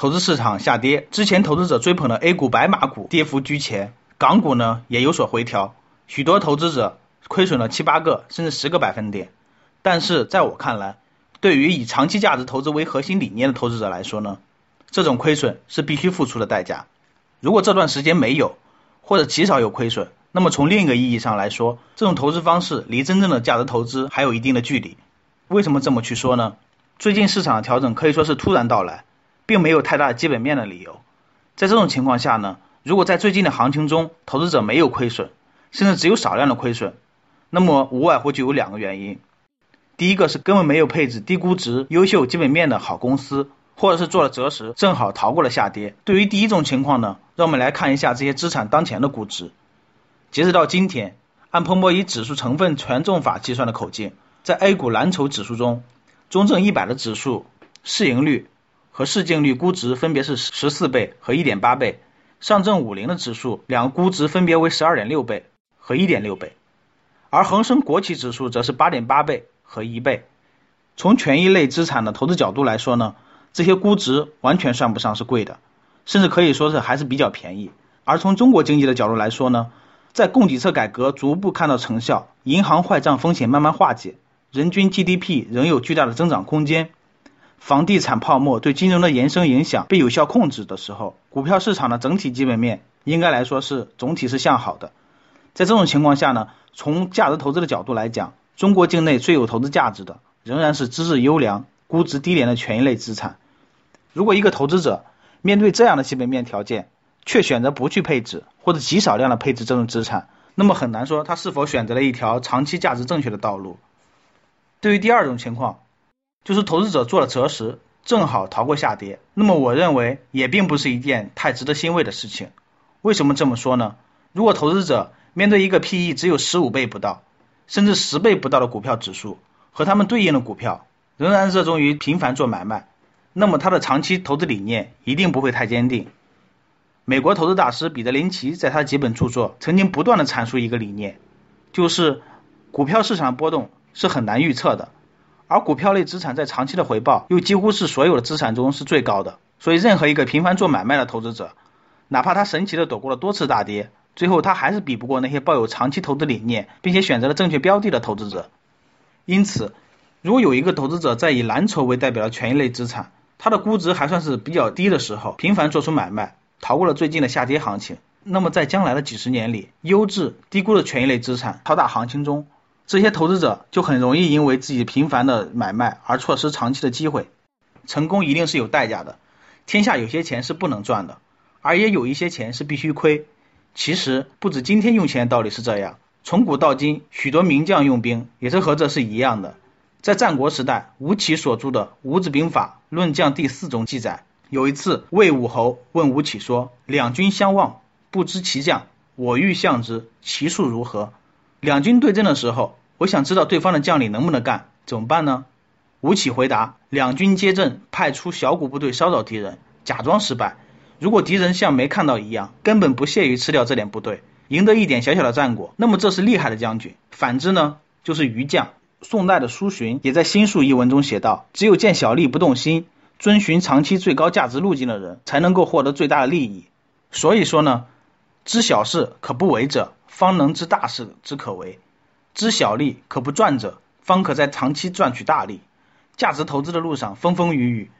投资市场下跌，之前投资者追捧的 A 股、白马股跌幅居前，港股呢也有所回调，许多投资者亏损了七八个甚至十个百分点。但是在我看来，对于以长期价值投资为核心理念的投资者来说呢，这种亏损是必须付出的代价。如果这段时间没有，或者极少有亏损，那么从另一个意义上来说，这种投资方式离真正的价值投资还有一定的距离。为什么这么去说呢？最近市场的调整可以说是突然到来，并没有太大基本面的理由。在这种情况下呢，如果在最近的行情中，投资者没有亏损，甚至只有少量的亏损，那么无外乎就有两个原因。第一个是根本没有配置低估值、优秀基本面的好公司。或者是做了择时，正好逃过了下跌。对于第一种情况呢，让我们来看一下这些资产当前的估值。截止到今天，按彭博以指数成分权重法计算的口径，在 A 股蓝筹指数中，中证一百的指数市盈率和市净率估值分别是十四倍和一点八倍，上证五零的指数两个估值分别为十二点六倍和一点六倍，而恒生国企指数则是八点八倍和一倍。从权益类资产的投资角度来说呢？这些估值完全算不上是贵的，甚至可以说是还是比较便宜。而从中国经济的角度来说呢，在供给侧改革逐步看到成效，银行坏账风险慢慢化解，人均 GDP 仍有巨大的增长空间，房地产泡沫对金融的延伸影响被有效控制的时候，股票市场的整体基本面应该来说是总体是向好的。在这种情况下呢，从价值投资的角度来讲，中国境内最有投资价值的仍然是资质优良。估值低廉的权益类资产，如果一个投资者面对这样的基本面条件，却选择不去配置或者极少量的配置这种资产，那么很难说他是否选择了一条长期价值正确的道路。对于第二种情况，就是投资者做了择时，正好逃过下跌，那么我认为也并不是一件太值得欣慰的事情。为什么这么说呢？如果投资者面对一个 PE 只有十五倍不到，甚至十倍不到的股票指数和他们对应的股票，仍然热衷于频繁做买卖，那么他的长期投资理念一定不会太坚定。美国投资大师彼得林奇在他几本著作曾经不断的阐述一个理念，就是股票市场波动是很难预测的，而股票类资产在长期的回报又几乎是所有的资产中是最高的。所以，任何一个频繁做买卖的投资者，哪怕他神奇的躲过了多次大跌，最后他还是比不过那些抱有长期投资理念并且选择了正确标的的投资者。因此。如果有一个投资者在以蓝筹为代表的权益类资产，它的估值还算是比较低的时候，频繁做出买卖，逃过了最近的下跌行情，那么在将来的几十年里，优质低估的权益类资产超大行情中，这些投资者就很容易因为自己频繁的买卖而错失长期的机会。成功一定是有代价的，天下有些钱是不能赚的，而也有一些钱是必须亏。其实不止今天用钱的道理是这样，从古到今，许多名将用兵也是和这是一样的。在战国时代，吴起所著的《吴子兵法·论将第四》中记载，有一次魏武侯问吴起说：“两军相望，不知其将，我欲相之，其数如何？”两军对阵的时候，我想知道对方的将领能不能干，怎么办呢？吴起回答：“两军接阵，派出小股部队骚扰敌人，假装失败。如果敌人像没看到一样，根本不屑于吃掉这点部队，赢得一点小小的战果，那么这是厉害的将军。反之呢，就是愚将。”宋代的苏洵也在《心术》一文中写道：“只有见小利不动心，遵循长期最高价值路径的人，才能够获得最大的利益。”所以说呢，知小事可不为者，方能知大事之可为；知小利可不赚者，方可在长期赚取大利。价值投资的路上风风雨雨，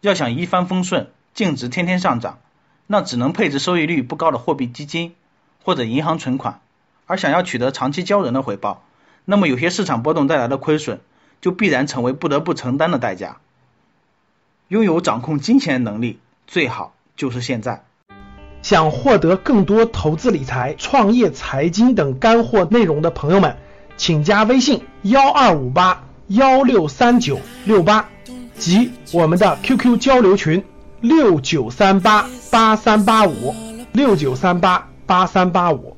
要想一帆风顺，净值天天上涨，那只能配置收益率不高的货币基金或者银行存款；而想要取得长期骄人的回报，那么有些市场波动带来的亏损，就必然成为不得不承担的代价。拥有掌控金钱的能力，最好就是现在。想获得更多投资理财、创业财经等干货内容的朋友们，请加微信幺二五八幺六三九六八及我们的 QQ 交流群六九三八八三八五六九三八。八三八五。